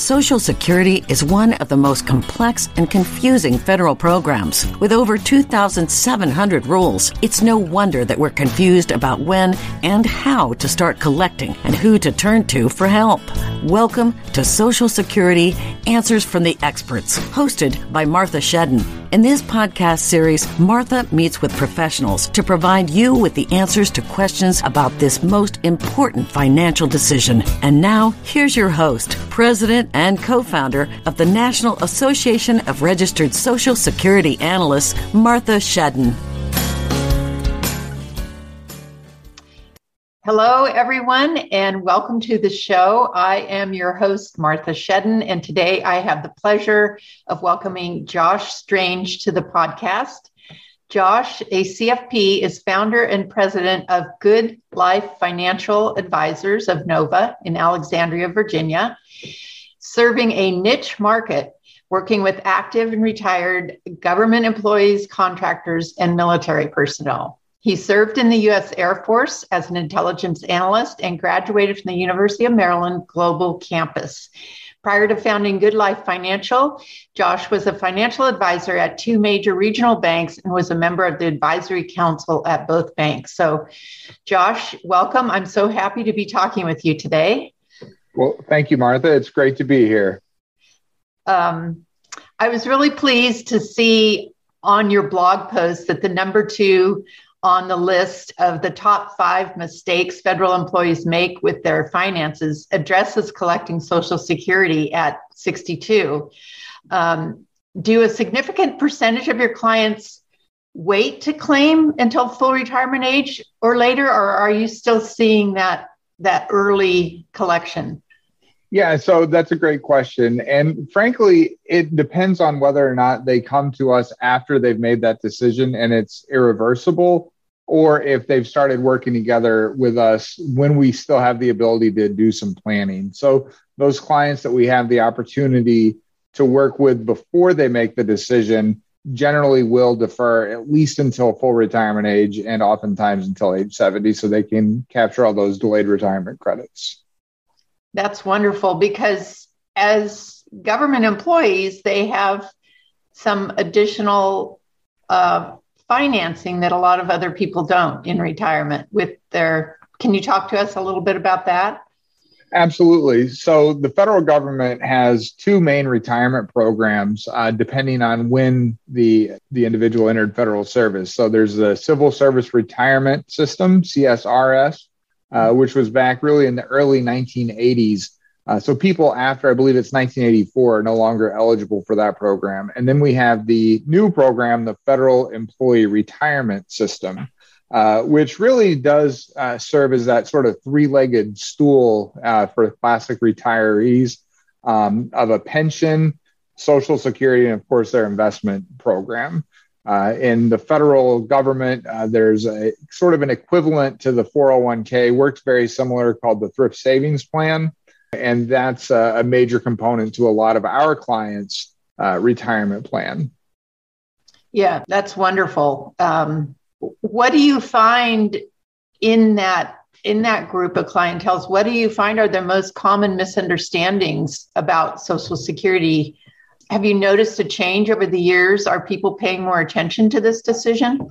Social Security is one of the most complex and confusing federal programs. With over 2,700 rules, it's no wonder that we're confused about when and how to start collecting and who to turn to for help. Welcome to Social Security Answers from the Experts, hosted by Martha Shedden. In this podcast series, Martha meets with professionals to provide you with the answers to questions about this most important financial decision. And now, here's your host, President and co founder of the National Association of Registered Social Security Analysts, Martha Shedden. Hello, everyone, and welcome to the show. I am your host, Martha Shedden, and today I have the pleasure of welcoming Josh Strange to the podcast. Josh, a CFP, is founder and president of Good Life Financial Advisors of Nova in Alexandria, Virginia, serving a niche market working with active and retired government employees, contractors, and military personnel. He served in the U.S. Air Force as an intelligence analyst and graduated from the University of Maryland Global Campus. Prior to founding Good Life Financial, Josh was a financial advisor at two major regional banks and was a member of the advisory council at both banks. So, Josh, welcome. I'm so happy to be talking with you today. Well, thank you, Martha. It's great to be here. Um, I was really pleased to see on your blog post that the number two on the list of the top five mistakes federal employees make with their finances addresses collecting Social Security at 62. Um, do a significant percentage of your clients wait to claim until full retirement age or later, or are you still seeing that that early collection? Yeah, so that's a great question. And frankly, it depends on whether or not they come to us after they've made that decision and it's irreversible, or if they've started working together with us when we still have the ability to do some planning. So, those clients that we have the opportunity to work with before they make the decision generally will defer at least until full retirement age and oftentimes until age 70 so they can capture all those delayed retirement credits. That's wonderful because as government employees, they have some additional uh, financing that a lot of other people don't in retirement with their. Can you talk to us a little bit about that? Absolutely. So the federal government has two main retirement programs, uh, depending on when the the individual entered federal service. So there's the Civil Service Retirement System (CSRS), uh, which was back really in the early 1980s. Uh, so people after I believe it's 1984 are no longer eligible for that program. And then we have the new program, the Federal Employee Retirement System uh, which really does uh, serve as that sort of three legged stool uh, for classic retirees um, of a pension, Social Security, and of course their investment program. Uh, in the federal government, uh, there's a sort of an equivalent to the 401k, works very similar called the Thrift Savings Plan. And that's a, major component to a lot of our clients' retirement plan. Yeah, that's wonderful. Um, what do you find in that in that group of clientels what do you find are the most common misunderstandings about social security have you noticed a change over the years are people paying more attention to this decision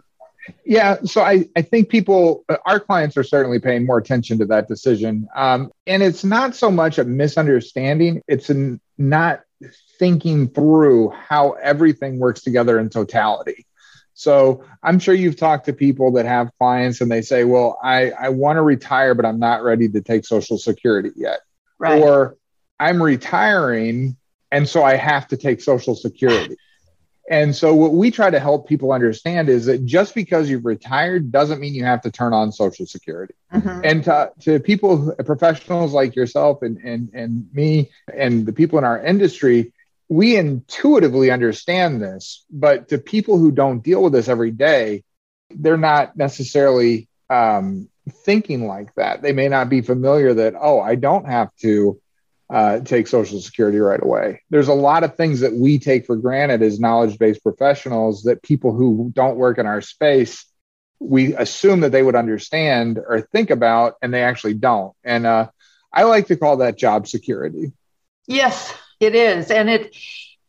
yeah so i, I think people our clients are certainly paying more attention to that decision um, and it's not so much a misunderstanding it's an, not thinking through how everything works together in totality so I'm sure you've talked to people that have clients and they say, well, I, I want to retire, but I'm not ready to take Social Security yet. Right. Or I'm retiring and so I have to take Social Security. And so, what we try to help people understand is that just because you've retired doesn't mean you have to turn on Social Security. Mm-hmm. And to, to people, professionals like yourself and, and, and me, and the people in our industry, we intuitively understand this. But to people who don't deal with this every day, they're not necessarily um, thinking like that. They may not be familiar that, oh, I don't have to uh, take Social Security right away. There's a lot of things that we take for granted as knowledge based professionals that people who don't work in our space, we assume that they would understand or think about, and they actually don't. And uh, I like to call that job security. Yes, it is. And it,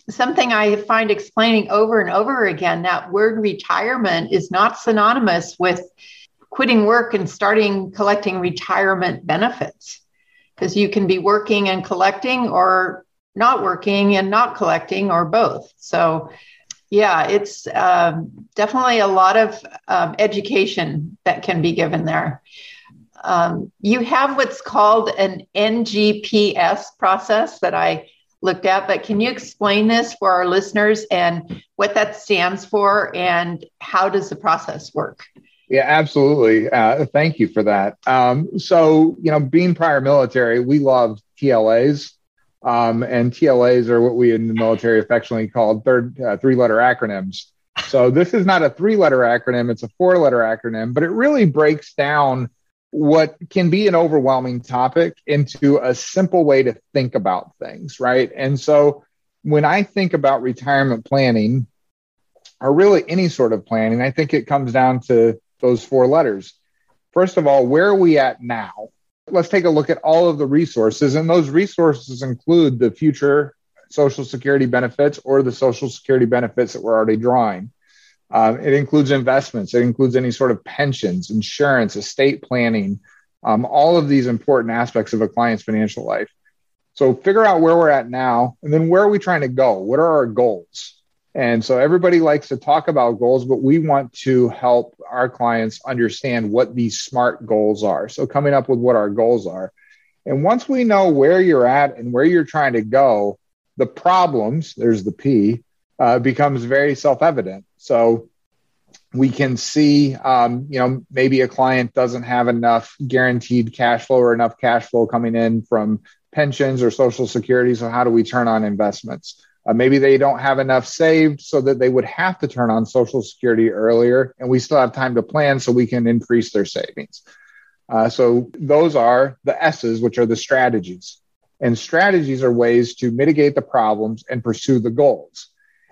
something I find explaining over and over again that word retirement is not synonymous with quitting work and starting collecting retirement benefits because you can be working and collecting or not working and not collecting or both. So, yeah, it's um, definitely a lot of um, education that can be given there. Um, you have what's called an NGPS process that I looked at, but can you explain this for our listeners and what that stands for and how does the process work? Yeah, absolutely. Uh, thank you for that. Um, so, you know, being prior military, we love TLAs. Um, and TLAs are what we in the military affectionately called third uh, three letter acronyms. So, this is not a three letter acronym, it's a four letter acronym, but it really breaks down what can be an overwhelming topic into a simple way to think about things, right? And so, when I think about retirement planning, or really any sort of planning, I think it comes down to those four letters. First of all, where are we at now? Let's take a look at all of the resources, and those resources include the future Social Security benefits or the Social Security benefits that we're already drawing. Um, it includes investments, it includes any sort of pensions, insurance, estate planning, um, all of these important aspects of a client's financial life. So, figure out where we're at now, and then where are we trying to go? What are our goals? And so everybody likes to talk about goals, but we want to help our clients understand what these SMART goals are. So coming up with what our goals are. And once we know where you're at and where you're trying to go, the problems, there's the P, uh, becomes very self evident. So we can see, um, you know, maybe a client doesn't have enough guaranteed cash flow or enough cash flow coming in from pensions or social security. So how do we turn on investments? Uh, maybe they don't have enough saved so that they would have to turn on Social Security earlier, and we still have time to plan so we can increase their savings. Uh, so, those are the S's, which are the strategies. And strategies are ways to mitigate the problems and pursue the goals.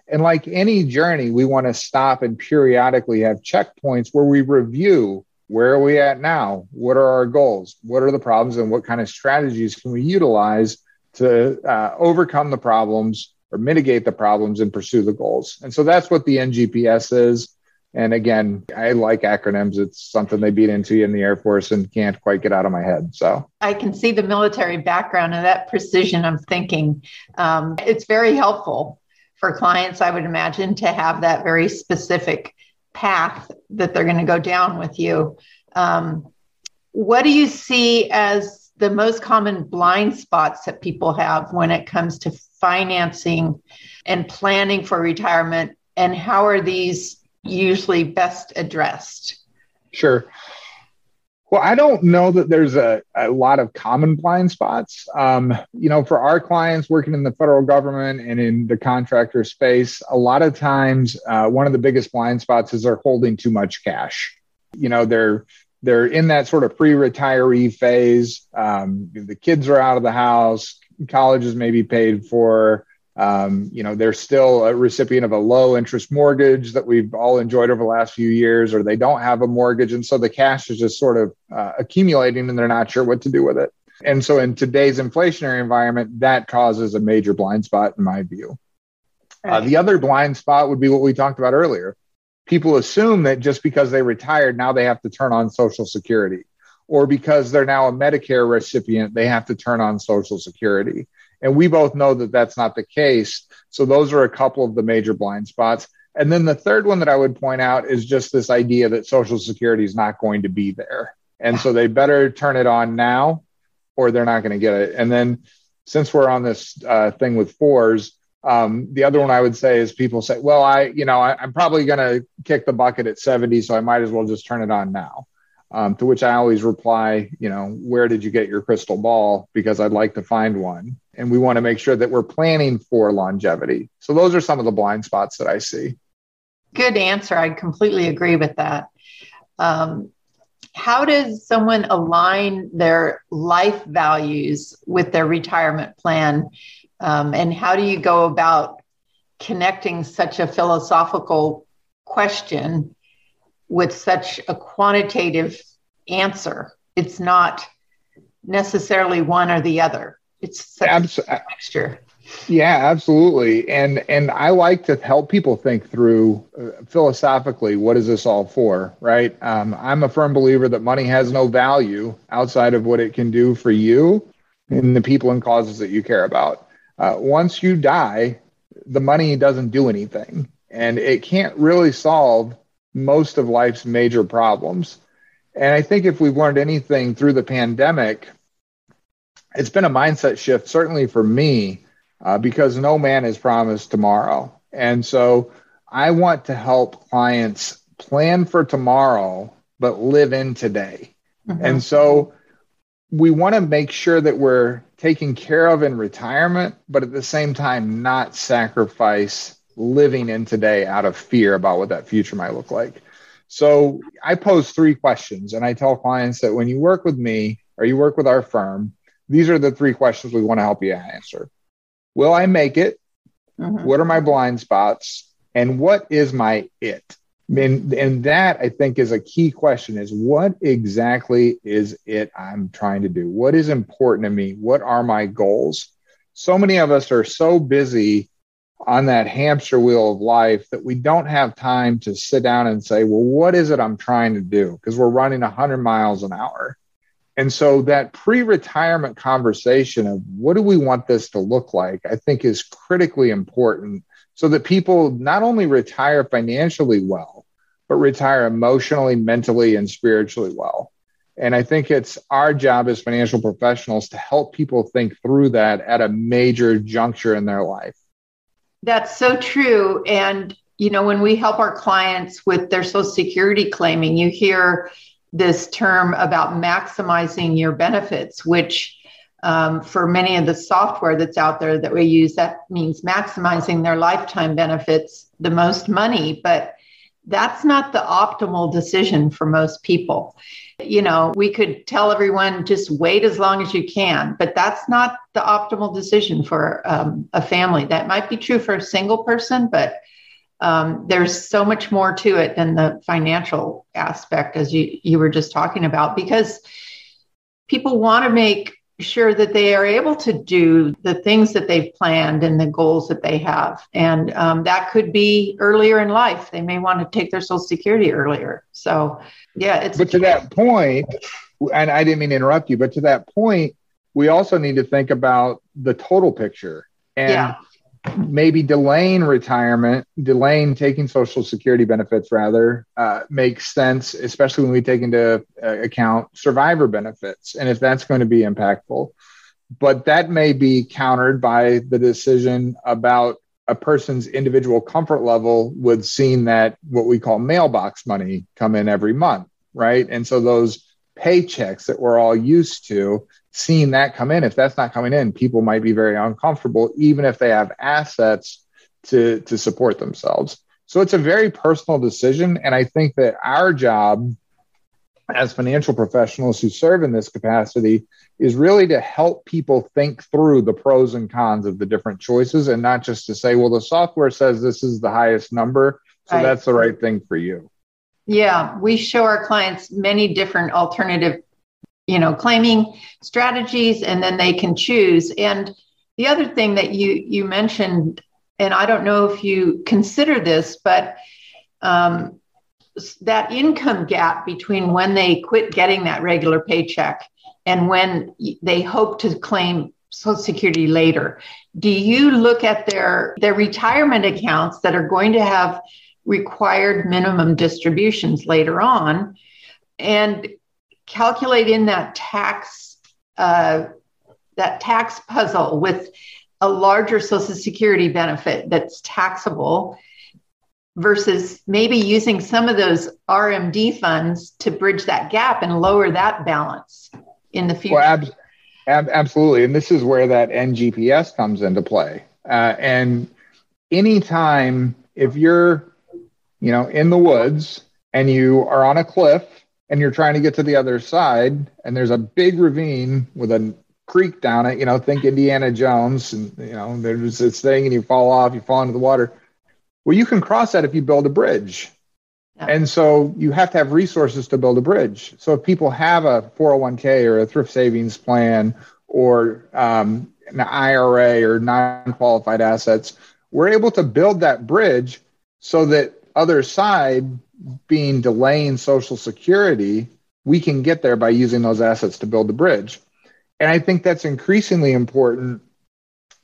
And like any journey, we want to stop and periodically have checkpoints where we review where are we at now? What are our goals? What are the problems? And what kind of strategies can we utilize to uh, overcome the problems or mitigate the problems and pursue the goals. And so that's what the NGPS is. And again, I like acronyms. It's something they beat into you in the Air Force and can't quite get out of my head. So I can see the military background and that precision of thinking. Um, it's very helpful for clients, I would imagine, to have that very specific path that they're going to go down with you. Um, what do you see as the most common blind spots that people have when it comes to financing and planning for retirement? And how are these usually best addressed? Sure. Well, I don't know that there's a, a lot of common blind spots. Um, you know, for our clients working in the federal government and in the contractor space, a lot of times uh, one of the biggest blind spots is they're holding too much cash. You know, they're they're in that sort of pre-retiree phase. Um, the kids are out of the house, college is maybe paid for. Um, you know, they're still a recipient of a low interest mortgage that we've all enjoyed over the last few years, or they don't have a mortgage. And so the cash is just sort of uh, accumulating and they're not sure what to do with it. And so in today's inflationary environment, that causes a major blind spot, in my view. Right. Uh, the other blind spot would be what we talked about earlier people assume that just because they retired, now they have to turn on Social Security, or because they're now a Medicare recipient, they have to turn on Social Security. And we both know that that's not the case. So those are a couple of the major blind spots. And then the third one that I would point out is just this idea that Social Security is not going to be there. And so they better turn it on now or they're not going to get it. And then since we're on this uh, thing with fours, Um, the other one I would say is people say, well, I, you know, I, am probably going to kick the bucket at 70, so I might as well just turn it on now. Um, to which I always reply, you know, where did you get your crystal ball? Because I'd like to find one. And we want to make sure that we're planning for longevity. So those are some of the blind spots that I see. Good answer. I completely agree with that. Um, how does someone align their life values with their retirement plan? Um, and how do you go about connecting such a philosophical question with such a quantitative answer? It's not necessarily one or the other. It's such Abs- a mixture. Yeah, absolutely. And and I like to help people think through uh, philosophically what is this all for, right? Um, I'm a firm believer that money has no value outside of what it can do for you and the people and causes that you care about. Uh, once you die, the money doesn't do anything, and it can't really solve most of life's major problems. And I think if we've learned anything through the pandemic, it's been a mindset shift, certainly for me uh, because no man is promised tomorrow. And so I want to help clients plan for tomorrow, but live in today. Mm-hmm. And so we want to make sure that we're taken care of in retirement, but at the same time, not sacrifice living in today out of fear about what that future might look like. So I pose three questions, and I tell clients that when you work with me or you work with our firm, these are the three questions we want to help you answer. Will I make it? Mm-hmm. What are my blind spots? And what is my it? And, and that I think is a key question is what exactly is it I'm trying to do? What is important to me? What are my goals? So many of us are so busy on that hamster wheel of life that we don't have time to sit down and say, well, what is it I'm trying to do? Because we're running 100 miles an hour. And so that pre retirement conversation of what do we want this to look like, I think is critically important so that people not only retire financially well, but retire emotionally, mentally, and spiritually well. And I think it's our job as financial professionals to help people think through that at a major juncture in their life. That's so true. And, you know, when we help our clients with their Social Security claiming, you hear, this term about maximizing your benefits, which um, for many of the software that's out there that we use, that means maximizing their lifetime benefits the most money. But that's not the optimal decision for most people. You know, we could tell everyone just wait as long as you can, but that's not the optimal decision for um, a family. That might be true for a single person, but um, there's so much more to it than the financial aspect, as you, you were just talking about, because people want to make sure that they are able to do the things that they've planned and the goals that they have. And um, that could be earlier in life. They may want to take their Social Security earlier. So, yeah, it's. But to that point, and I didn't mean to interrupt you, but to that point, we also need to think about the total picture. And yeah maybe delaying retirement, delaying taking Social Security benefits rather uh, makes sense, especially when we take into uh, account survivor benefits and if that's going to be impactful. But that may be countered by the decision about a person's individual comfort level with seeing that what we call mailbox money come in every month, right? And so those paychecks that we're all used to seeing that come in. If that's not coming in people might be very uncomfortable even if they have assets to to support themselves. So it's a very personal decision and i think that our job as financial professionals who serve in this capacity is really to help people think through the pros and cons of the different choices and not just to say well the software says this is the highest number so right. that's the right thing for you. Yeah, we show our clients many different alternative, you know, claiming strategies, and then they can choose. And the other thing that you you mentioned, and I don't know if you consider this, but um, that income gap between when they quit getting that regular paycheck and when they hope to claim Social Security later. Do you look at their their retirement accounts that are going to have required minimum distributions later on and calculate in that tax uh, that tax puzzle with a larger Social Security benefit that's taxable versus maybe using some of those RMD funds to bridge that gap and lower that balance in the future? Well, ab- ab- absolutely. And this is where that NGPS comes into play. Uh, and anytime if you're, you know, in the woods and you are on a cliff and you're trying to get to the other side and there's a big ravine with a creek down it, you know, think Indiana Jones and, you know, there's this thing and you fall off, you fall into the water. Well, you can cross that if you build a bridge. Yeah. And so you have to have resources to build a bridge. So if people have a 401k or a thrift savings plan or um, an IRA or non qualified assets, we're able to build that bridge so that other side being delaying social security we can get there by using those assets to build the bridge and i think that's increasingly important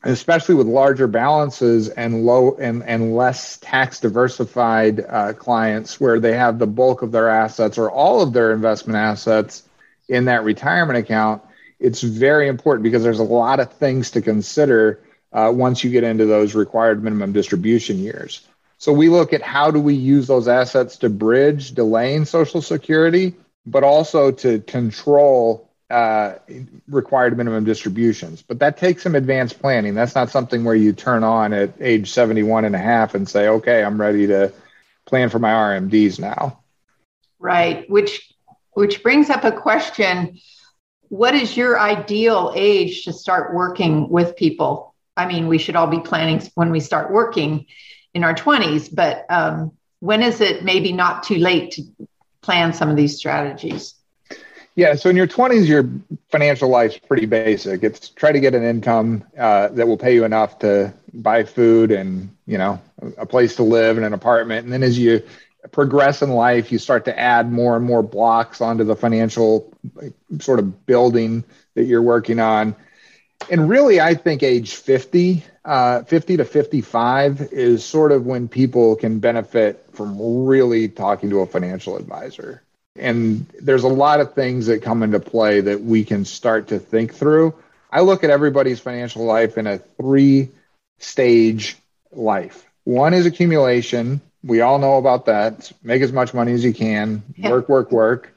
especially with larger balances and low and, and less tax diversified uh, clients where they have the bulk of their assets or all of their investment assets in that retirement account it's very important because there's a lot of things to consider uh, once you get into those required minimum distribution years. So we look at how do we use those assets to bridge delaying Social Security, but also to control uh, required minimum distributions. But that takes some advanced planning. That's not something where you turn on at age 71 and a half and say, okay, I'm ready to plan for my RMDs now. Right, which which brings up a question. What is your ideal age to start working with people? I mean, we should all be planning when we start working in our 20s, but um, when is it maybe not too late to plan some of these strategies? Yeah, so in your 20s, your financial life's pretty basic. It's try to get an income uh, that will pay you enough to buy food and you know a place to live and an apartment. And then as you progress in life, you start to add more and more blocks onto the financial sort of building that you're working on and really, I think age 50, uh, 50 to 55 is sort of when people can benefit from really talking to a financial advisor. And there's a lot of things that come into play that we can start to think through. I look at everybody's financial life in a three stage life. One is accumulation. We all know about that. Make as much money as you can, yeah. work, work, work.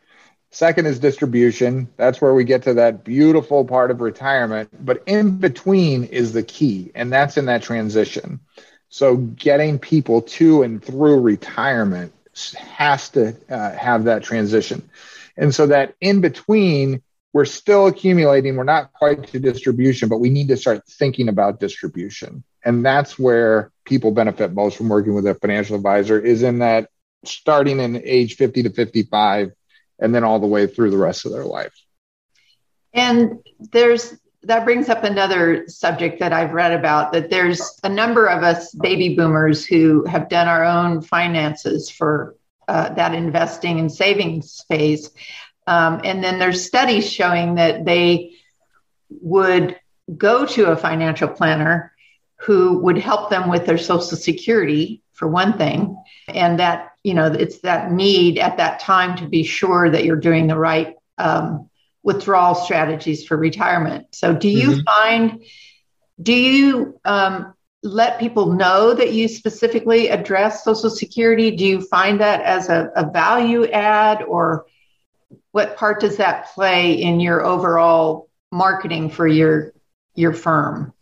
Second is distribution. That's where we get to that beautiful part of retirement. But in between is the key, and that's in that transition. So getting people to and through retirement has to uh, have that transition. And so that in between, we're still accumulating. We're not quite to distribution, but we need to start thinking about distribution. And that's where people benefit most from working with a financial advisor is in that starting in age 50 to 55 and then all the way through the rest of their life. And there's that brings up another subject that I've read about that there's a number of us baby boomers who have done our own finances for uh, that investing and savings phase. Um, and then there's studies showing that they would go to a financial planner who would help them with their social security for one thing and that you know it's that need at that time to be sure that you're doing the right um, withdrawal strategies for retirement. So do you mm-hmm. find do you um, let people know that you specifically address social security? Do you find that as a, a value add or what part does that play in your overall marketing for your your firm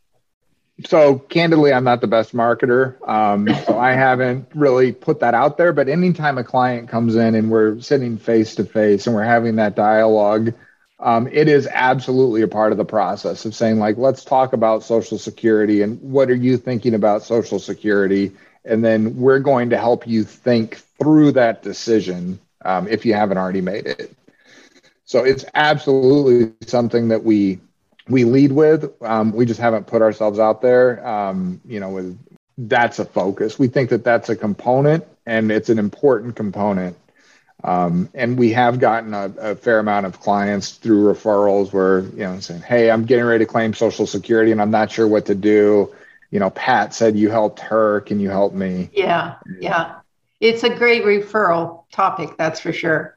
so candidly, I'm not the best marketer. Um, so I haven't really put that out there. But anytime a client comes in and we're sitting face to face and we're having that dialogue, um, it is absolutely a part of the process of saying, like, let's talk about Social Security and what are you thinking about Social Security? And then we're going to help you think through that decision um, if you haven't already made it. So it's absolutely something that we we lead with. Um, we just haven't put ourselves out there. Um, you know, with that's a focus. We think that that's a component, and it's an important component. Um, and we have gotten a, a, fair amount of clients through referrals where you know saying, "Hey, I'm getting ready to claim Social Security, and I'm not sure what to do." You know, Pat said you helped her. Can you help me? Yeah, yeah. It's a great referral topic, that's for sure.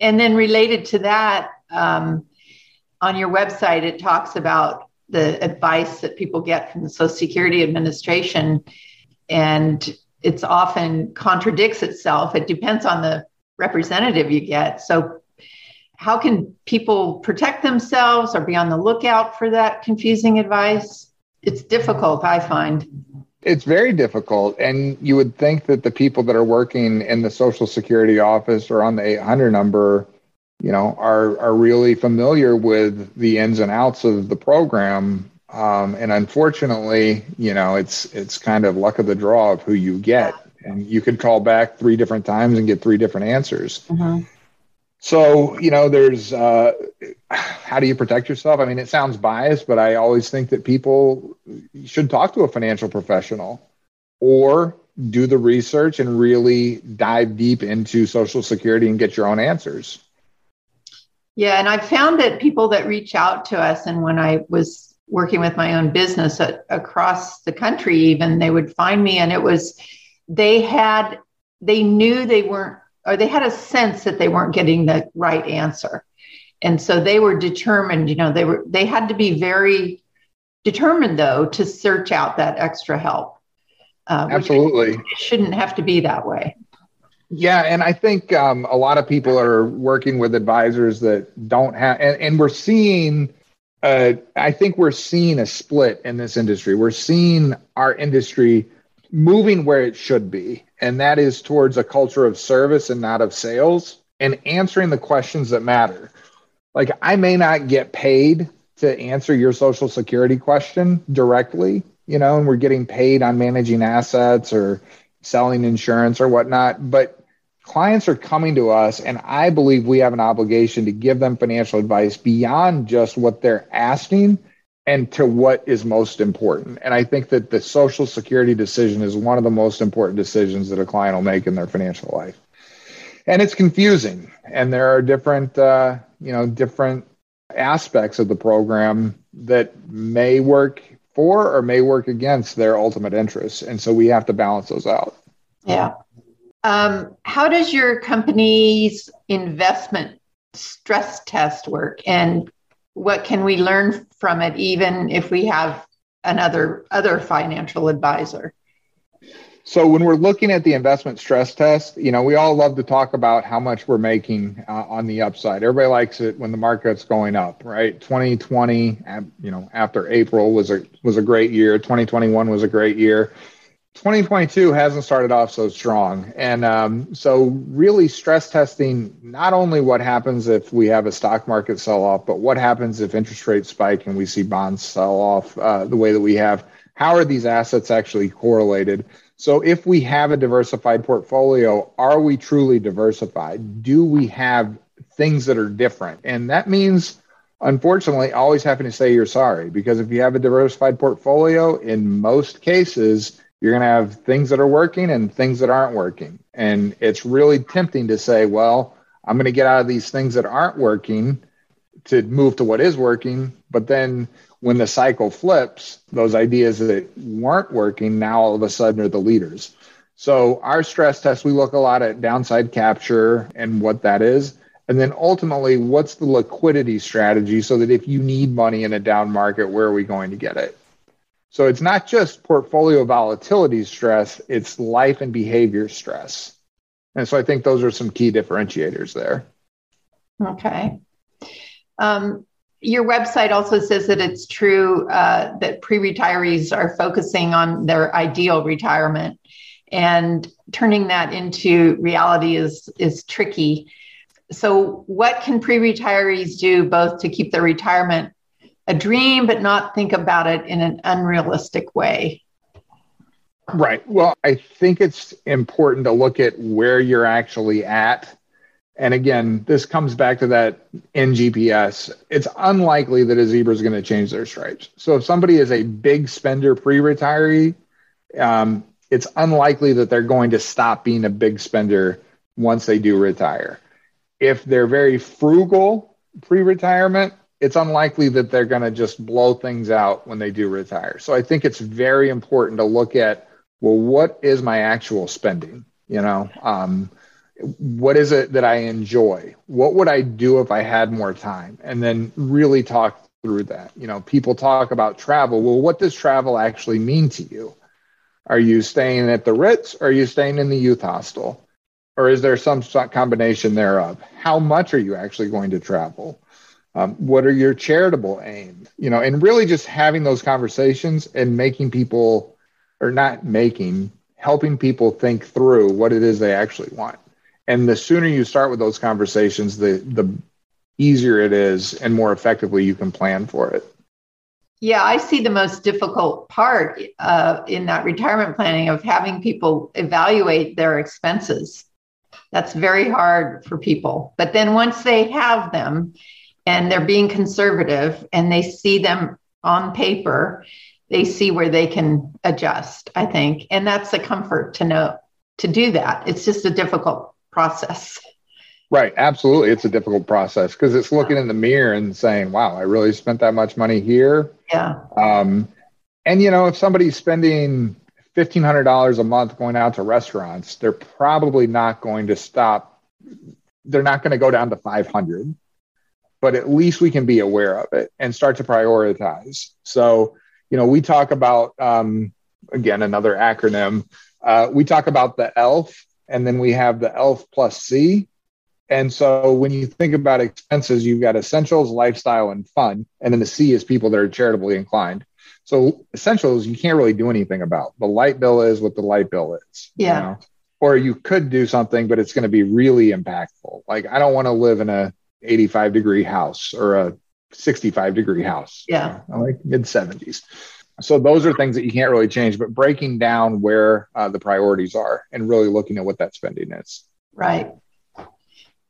And then related to that, um, on your website, it talks about the advice that people get from the Social Security Administration, and it's often contradicts itself. It depends on the representative you get. So, how can people protect themselves or be on the lookout for that confusing advice? It's difficult, I find. It's very difficult. And you would think that the people that are working in the Social Security office or on the 800 number, you know, are, are really familiar with the ins and outs of the program. Um, and unfortunately, you know, it's it's kind of luck of the draw of who you get. And you could call back three different times and get three different answers. Mm-hmm. So, you know, there's uh, how do you protect yourself? I mean, it sounds biased, but I always think that people should talk to a financial professional or do the research and really dive deep into Social Security and get your own answers. Yeah, and I've found that people that reach out to us, and when I was working with my own business at, across the country, even they would find me, and it was they had they knew they weren't or they had a sense that they weren't getting the right answer. And so they were determined you know they were they had to be very determined though to search out that extra help uh, absolutely. it shouldn't have to be that way yeah and i think um, a lot of people are working with advisors that don't have and, and we're seeing uh, i think we're seeing a split in this industry we're seeing our industry moving where it should be and that is towards a culture of service and not of sales and answering the questions that matter. Like, I may not get paid to answer your social security question directly, you know, and we're getting paid on managing assets or selling insurance or whatnot, but clients are coming to us, and I believe we have an obligation to give them financial advice beyond just what they're asking and to what is most important. And I think that the social security decision is one of the most important decisions that a client will make in their financial life. And it's confusing, and there are different, uh, you know, different aspects of the program that may work for or may work against their ultimate interests, and so we have to balance those out. Yeah. Um, how does your company's investment stress test work, and what can we learn from it even if we have another other financial advisor? So when we're looking at the investment stress test you know we all love to talk about how much we're making uh, on the upside. Everybody likes it when the market's going up right? 2020 you know after april was a was a great year. 2021 was a great year 2022 hasn't started off so strong. And um, so, really stress testing not only what happens if we have a stock market sell off, but what happens if interest rates spike and we see bonds sell off uh, the way that we have. How are these assets actually correlated? So, if we have a diversified portfolio, are we truly diversified? Do we have things that are different? And that means, unfortunately, always having to say you're sorry because if you have a diversified portfolio, in most cases, you're going to have things that are working and things that aren't working. And it's really tempting to say, well, I'm going to get out of these things that aren't working to move to what is working. But then when the cycle flips, those ideas that weren't working now all of a sudden are the leaders. So our stress test, we look a lot at downside capture and what that is. And then ultimately, what's the liquidity strategy so that if you need money in a down market, where are we going to get it? So it's not just portfolio volatility stress, it's life and behavior stress. And so I think those are some key differentiators there. Okay. Um, your website also says that it's true uh, that pre retirees are focusing on their ideal retirement, and turning that into reality is, is tricky. So, what can pre retirees do both to keep their retirement a dream, but not think about it in an unrealistic way. Right. Well, I think it's important to look at where you're actually at. And again, this comes back to that NGPS. It's unlikely that a zebra is going to change their stripes. So if somebody is a big spender pre retiree, um, it's unlikely that they're going to stop being a big spender once they do retire. If they're very frugal pre retirement, it's unlikely that they're going to just blow things out when they do retire. So I think it's very important to look at well, what is my actual spending? You know, um, what is it that I enjoy? What would I do if I had more time? And then really talk through that. You know, people talk about travel. Well, what does travel actually mean to you? Are you staying at the Ritz or are you staying in the youth hostel? Or is there some combination thereof? How much are you actually going to travel? Um, what are your charitable aims? You know, and really just having those conversations and making people, or not making, helping people think through what it is they actually want. And the sooner you start with those conversations, the the easier it is and more effectively you can plan for it. Yeah, I see the most difficult part uh, in that retirement planning of having people evaluate their expenses. That's very hard for people. But then once they have them and they're being conservative and they see them on paper, they see where they can adjust, I think. And that's a comfort to know to do that. It's just a difficult process. Right. Absolutely. It's a difficult process because it's looking in the mirror and saying, wow, I really spent that much money here. Yeah. Um, and, you know, if somebody's spending $1,500 a month going out to restaurants, they're probably not going to stop. They're not going to go down to 500, but at least we can be aware of it and start to prioritize. So, you know, we talk about, um, again, another acronym. Uh, we talk about the ELF, and then we have the ELF plus C and so when you think about expenses, you've got essentials, lifestyle, and fun. And then the C is people that are charitably inclined. So essentials, you can't really do anything about. The light bill is what the light bill is. Yeah. You know? Or you could do something, but it's going to be really impactful. Like I don't want to live in a 85 degree house or a 65 degree house. Yeah. Like mid 70s. So those are things that you can't really change, but breaking down where uh, the priorities are and really looking at what that spending is. Right.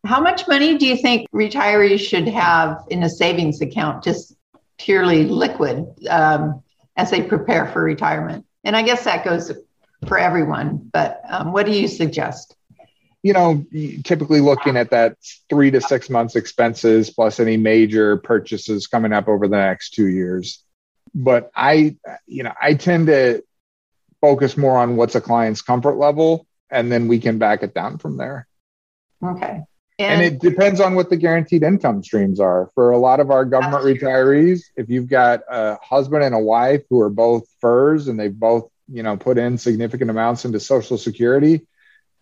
How much money do you think retirees should have in a savings account, just purely liquid, um, as they prepare for retirement? And I guess that goes for everyone, but um, what do you suggest? You know, typically looking at that three to six months expenses plus any major purchases coming up over the next two years. But I, you know, I tend to focus more on what's a client's comfort level and then we can back it down from there. Okay. And, and, it depends on what the guaranteed income streams are. For a lot of our government retirees, if you've got a husband and a wife who are both FERS and they've both, you know, put in significant amounts into Social Security,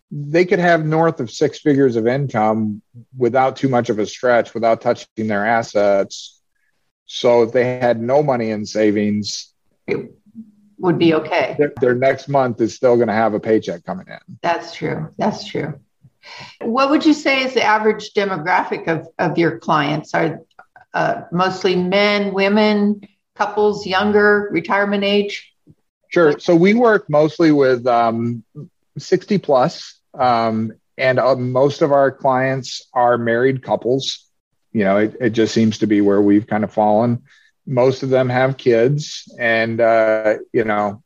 they could have north of six figures of income without too much of a stretch, without touching their assets. So if they had no money in savings, it would be okay. Their, their next month is still going to have a paycheck coming in. That's true. That's true. What would you say is the average demographic of, of your clients? Are uh, mostly men, women, couples, younger, retirement age? Sure. So we work mostly with um, 60 plus, um, and uh, most of our clients are married couples. You know, it, it, just seems to be where we've kind of fallen. Most of them have kids, and uh, you know,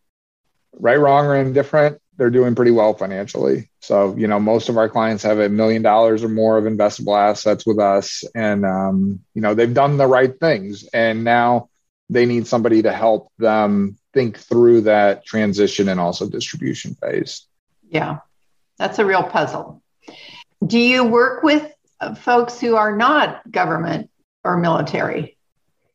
right, wrong, or indifferent, they're doing pretty well financially. So, you know, most of our clients have a million dollars or more of investable assets with us. And, um, you know, they've done the right things. And now they need somebody to help them think through that transition and also distribution phase. Yeah, that's a real puzzle. Do you work with folks who are not government or military?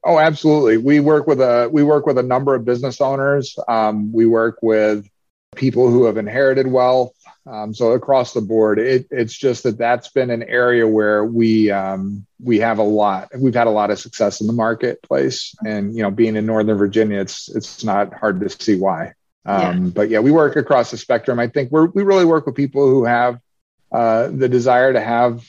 Oh, absolutely. We work with a we work with a number of business owners. Um, we work with people who have inherited wealth. Um, so across the board, it, it's just that that's been an area where we um, we have a lot. We've had a lot of success in the marketplace, and you know, being in Northern Virginia, it's it's not hard to see why. Um, yeah. But yeah, we work across the spectrum. I think we we really work with people who have uh, the desire to have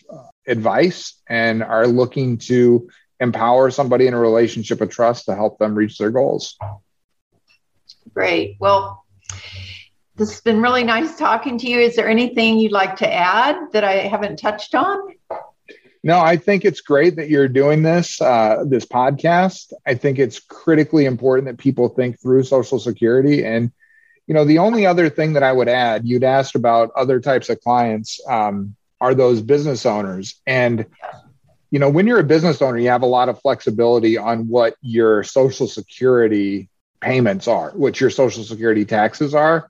advice and are looking to empower somebody in a relationship of trust to help them reach their goals. Great. Well, this has been really nice talking to you. Is there anything you'd like to add that I haven't touched on? No, I think it's great that you're doing this uh, this podcast. I think it's critically important that people think through Social Security. And you know, the only other thing that I would add, you'd asked about other types of clients, um, are those business owners. And you know, when you're a business owner, you have a lot of flexibility on what your Social Security payments are, what your Social Security taxes are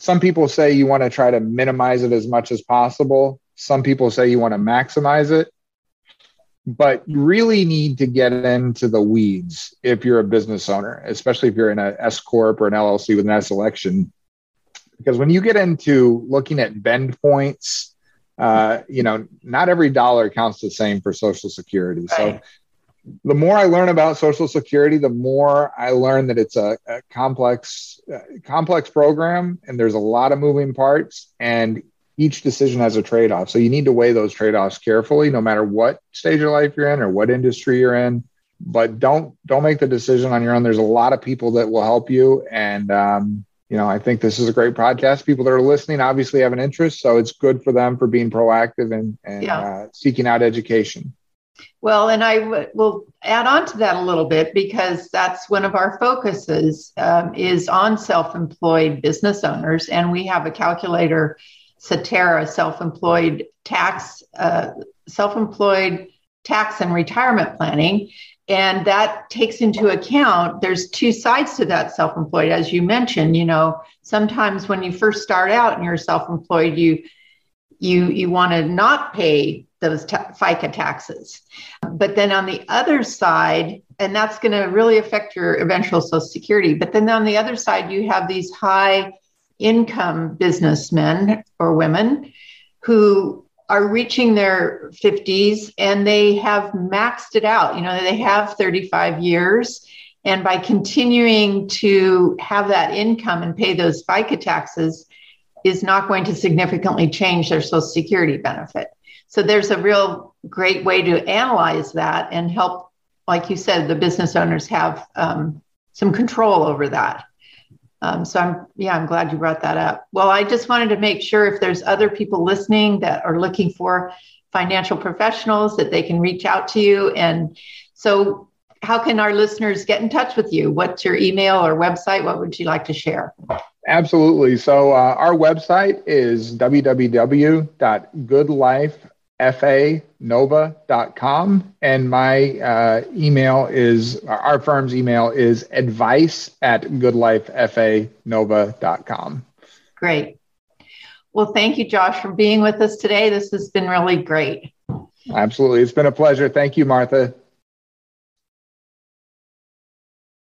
some people say you want to try to minimize it as much as possible. Some people say you want to maximize it. But you really need to get into the weeds if you're a business owner, especially if you're in a S corp or an LLC with an S election, because when you get into looking at bend points, uh, you know, not every dollar counts the same for Social Security. Right. So the more I learn about Social Security, the more I learn that it's a, a complex, uh, complex program, and there's a lot of moving parts, and each decision has a trade-off. So you need to weigh those trade-offs carefully, no matter what stage of life you're in or what industry you're in. But don't don't make the decision on your own. There's a lot of people that will help you, and um, you know I think this is a great podcast. People that are listening obviously have an interest, so it's good for them for being proactive and, and yeah. uh, seeking out education. Well, and I w- will add on to that a little bit because that's one of our focuses um, is on self-employed business owners, and we have a calculator, Cetera, self-employed tax, uh, self-employed tax and retirement planning, and that takes into account there's two sides to that self-employed, as you mentioned. You know, sometimes when you first start out and you're self-employed, you you you want to not pay those FICA taxes. But then on the other side, and that's going to really affect your eventual Social Security. But then on the other side, you have these high income businessmen or women who are reaching their 50s and they have maxed it out. You know, they have 35 years. And by continuing to have that income and pay those FICA taxes, is not going to significantly change their Social Security benefit. So there's a real great way to analyze that and help, like you said, the business owners have um, some control over that. Um, so I'm, yeah, I'm glad you brought that up. Well, I just wanted to make sure if there's other people listening that are looking for financial professionals that they can reach out to you. And so, how can our listeners get in touch with you? What's your email or website? What would you like to share? Absolutely. So, uh, our website is www.goodlife fanova.com. And my uh, email is, our firm's email is advice at goodlifefanova.com. Great. Well, thank you, Josh, for being with us today. This has been really great. Absolutely. It's been a pleasure. Thank you, Martha.